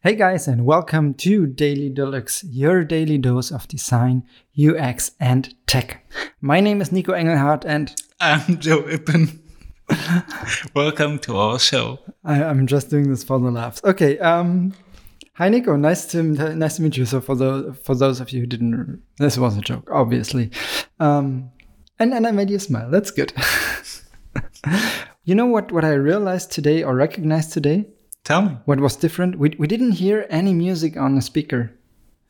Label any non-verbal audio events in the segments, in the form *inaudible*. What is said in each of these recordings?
Hey guys, and welcome to Daily Deluxe, your daily dose of design, UX, and tech. My name is Nico Engelhardt, and I'm Joe Ippen. *laughs* welcome to our show. I, am just doing this for the laughs. Okay, um, hi Nico, nice to nice to meet you. So for those for those of you who didn't, this was a joke, obviously, um, and and I made you smile. That's good. *laughs* you know what? What I realized today or recognized today Tell me. What was different? We, we didn't hear any music on the speaker.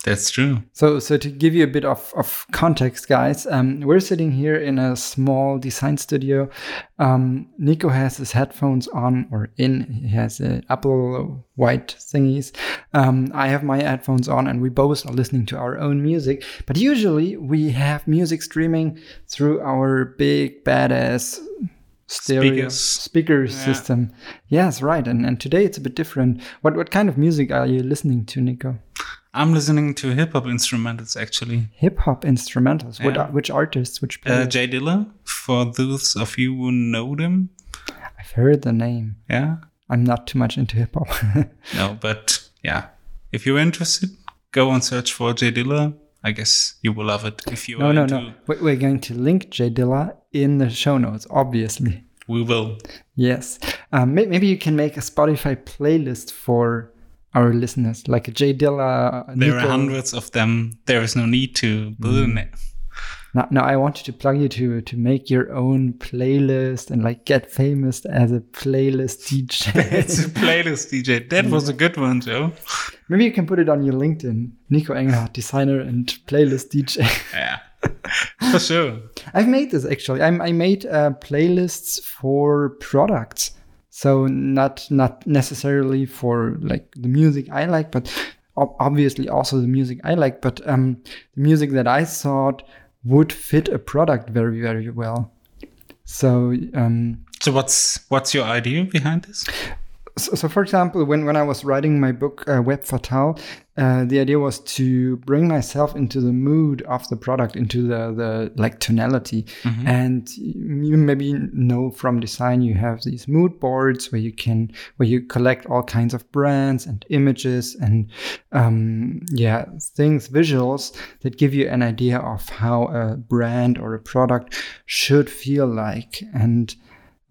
That's true. So, so to give you a bit of, of context, guys, um, we're sitting here in a small design studio. Um, Nico has his headphones on or in. He has a Apple white thingies. Um, I have my headphones on, and we both are listening to our own music. But usually, we have music streaming through our big badass stereo Speakers. speaker Yeah. system. Yes, right. And and today it's a bit different. What what kind of music are you listening to, Nico? I'm listening to hip hop instrumentals actually. Hip hop instrumentals. What Yeah. are, which artists? Which Uh, Jay Dilla. for those of you who know them. I've heard the name. Yeah. I'm not too much into hip hop. *laughs* No, but yeah. If you're interested, go and search for Jay Dilla. I guess you will love it if you no, are no, into. no. We- We're going to link Jay Dilla in the show notes, obviously. We will. Yes. Um, maybe you can make a Spotify playlist for our listeners, like a Jay Dilla. There Nico. are hundreds of them. There is no need to build Mm. Now, now I wanted to plug you to to make your own playlist and like get famous as a playlist DJ. *laughs* It's a playlist DJ. That was a good one, Joe. Maybe you can put it on your LinkedIn. Nico Engelhardt, designer and playlist DJ. Yeah. For sure. I've made this actually. I'm, I made uh, playlists for products, so not not necessarily for like the music I like, but obviously also the music I like. But um, the music that I thought would fit a product very very well. So um, So what's what's your idea behind this? so, so for example, when, when I was writing my book, uh, Web Fatale, uh, the idea was to bring myself into the mood of the product, into the, the like tonality. And you maybe know from design, you have these mood boards where you can, where you collect all kinds of brands and images and, um, yeah, things, visuals that give you an idea of how a brand or a product should feel like. And,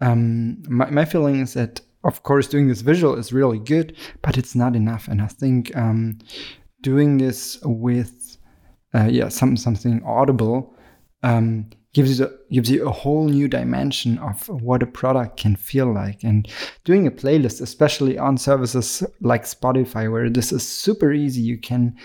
um, my, my feeling is that of course doing this visual is really good but it's not enough. And i think um, doing this with uh, yeah some something audible um, gives you the, gives you a whole new dimension of what a product can feel like. And doing a playlist especially on services like spotify where this is super easy you can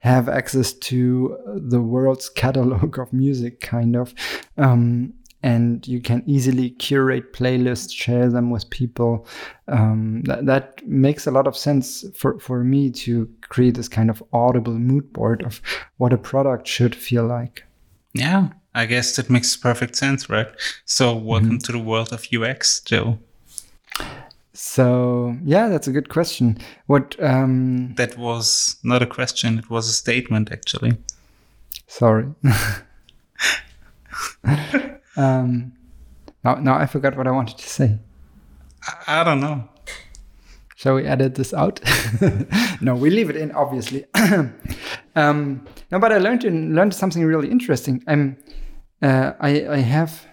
have access to the world's catalog of music kind of um, and you can easily curate playlists share them with people um, that, that makes a lot of sense for, for me to create this kind of audible mood board of what a product should feel like Yeah, I guess that makes perfect sense, right? So welcome Mm-hmm. to the world of UX, Joe. so yeah that's a good question what um That was not a question, it was a statement actually. sorry *laughs* um now, now i forgot what i wanted to say I, I don't know. Shall we edit this out? *laughs* no, we leave it in, obviously. *clears throat* um, no, but I learned learned something really interesting. I'm, uh, I, I have,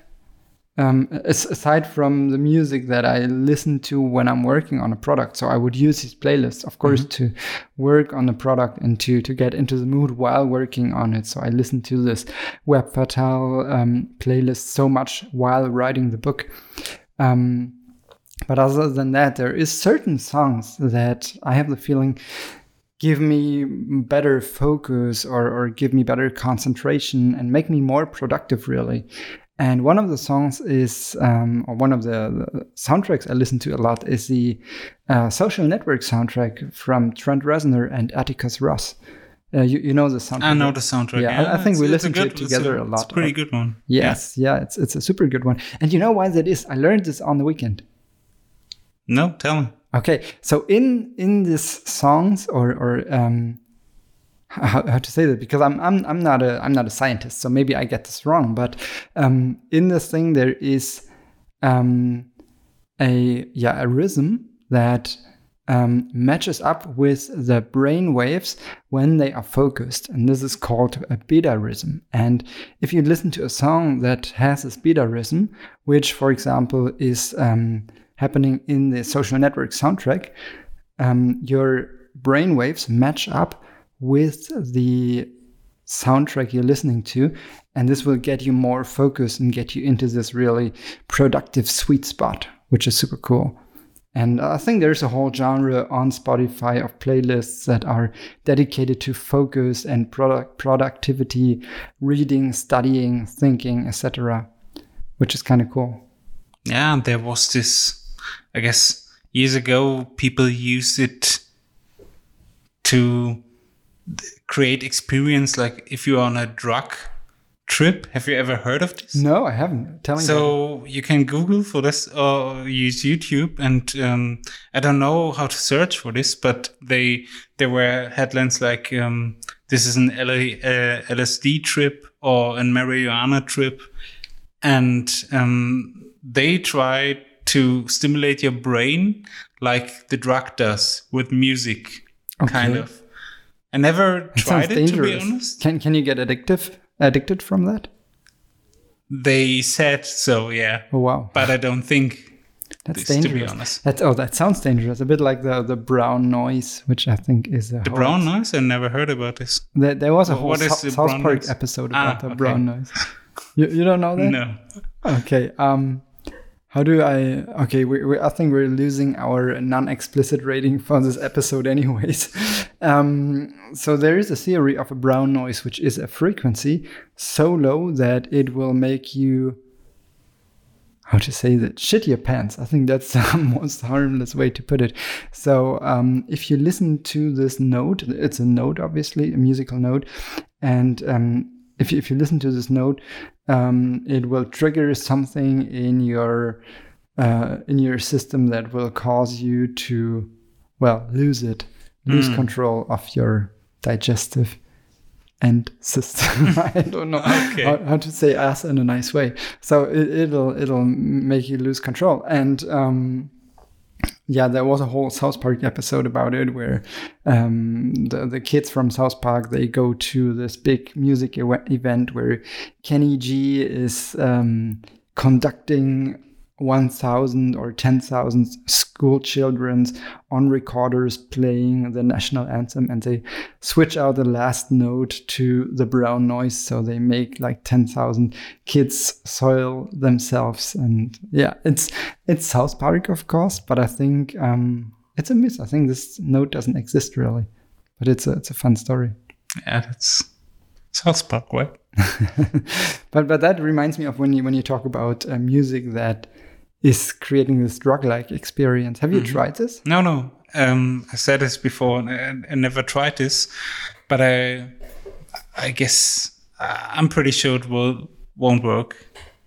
um, aside from the music that I listen to when I'm working on a product, so I would use these playlists, of course, to work on the product and to to get into the mood while working on it. So I listen to this Web Fatale um, playlist so much while writing the book. Um, but other than that, there is certain songs that I have the feeling give me better focus or, or give me better concentration and make me more productive, really. And one of the songs is, um, or one of the, the soundtracks I listen to a lot is the uh, Social Network soundtrack from Trent Reznor and Atticus Ross. Uh, you, you know the soundtrack. I know the soundtrack. Yeah, I- I think we it's listened to it it's a- together a It's lot. a pretty good one. Yes, yeah, it's it's a super good one. And you know why that is? I learned this on the weekend. No, tell me. Okay, so in in these songs or or um, how, how to say that because I'm I'm I'm not a I'm not a scientist, so maybe I get this wrong. But um, in this thing there is um, a yeah a rhythm that um, matches up with the brain waves when they are focused. And this is called a beta rhythm. And if you listen to a song that has this beta rhythm, which, for example, is um, happening in the social network soundtrack, um, your brainwaves match up with the soundtrack you're listening to. And this will get you more focused and get you into this really productive sweet spot, which is super cool. And I think there's a whole genre on Spotify of playlists that are dedicated to focus and product productivity, reading, studying, thinking, etc., which is kind of cool. Yeah, there was this, I guess, years ago, people used it to create experience like if you're on a drug trip. Have you ever heard of this? No, I haven't. Tell me. So you can Google for this or use YouTube, and um, I don't know how to search for this, but they there were headlines like um, "This is an LSD uh, trip" or "a marijuana trip," and um, they try to stimulate your brain like the drug does with music, okay. kind of. I never tried it dangerous. to be honest. Can can you get addictive? addicted from that? They said so, yeah. Oh wow! But I don't think that's this, dangerous. To be honest, that's oh, that sounds dangerous. A bit like the the brown noise, which I think is the brown noise. I never heard about this. There, there was a whole so- South Park noise? episode about ah, the okay. brown noise. You, you don't know that? No. Okay. Um, how do I? Okay, we, we, I think we're losing our non-explicit rating for this episode, anyways. *laughs* Um, so there is a theory of a brown noise, which is a frequency so low that it will make you how to say that shit your pants i think that's *laughs* the most harmless way to put it so um, if you listen to this note it's a note obviously a musical note and um, if you, if you listen to this note, um, it will trigger something in your uh, in your system that will cause you to well lose it, lose mm. control of your digestive end system. *laughs* I don't know okay. how, how, to say ass in a nice way. So it, will it'll make you lose control and. Um, yeah, there was a whole South Park episode about it where um, the, the kids from South Park they go to this big music event where Kenny G is um, conducting 1,000 or 10,000 school children on recorders playing the national anthem and they switch out the last note to the brown noise. So they make like 10,000 kids soil themselves. And yeah, it's, it's South Park, of course, but I think, um, it's a myth. I think this note doesn't exist really, but it's a, it's a fun story. Yeah, that's South Park, right? *laughs* but but that reminds me of when you when you talk about uh, music that is creating this drug-like experience. Have you mm-hmm. tried this? No, no. Um, I said this before. I, I, never tried this, but I, I guess I'm pretty sure it will won't work.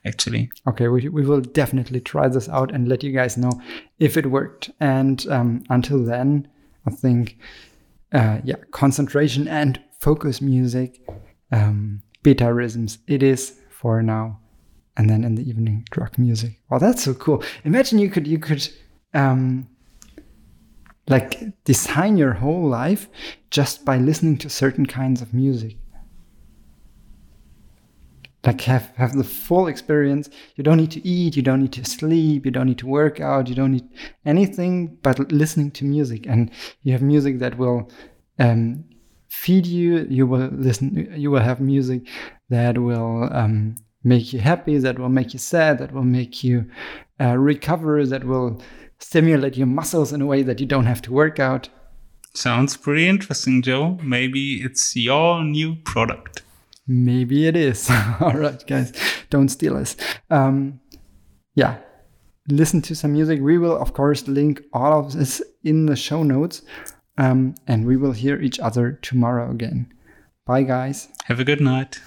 Actually. Okay, we, we will definitely try this out and let you guys know if it worked. And um, until then, I think, uh, yeah, concentration and focus music, um, beta rhythms, it is for now and then in the evening rock music. Wow, that's so cool. Imagine you could you could um like design your whole life just by listening to certain kinds of music. Like have have the full experience. You don't need to eat, you don't need to sleep, you don't need to work out, you don't need anything but listening to music. And you have music that will um, feed you. You will listen. You will have music that will um, make you happy, that will make you sad, that will make you uh, recover, that will stimulate your muscles in a way that you don't have to work out. Sounds pretty interesting, Joe. Maybe it's your new product. Maybe it is. *laughs* All right, guys, don't steal us. Um, yeah, listen to some music. We will, of course, link all of this in the show notes. Um, and we will hear each other tomorrow again. Bye, guys. Have a good night.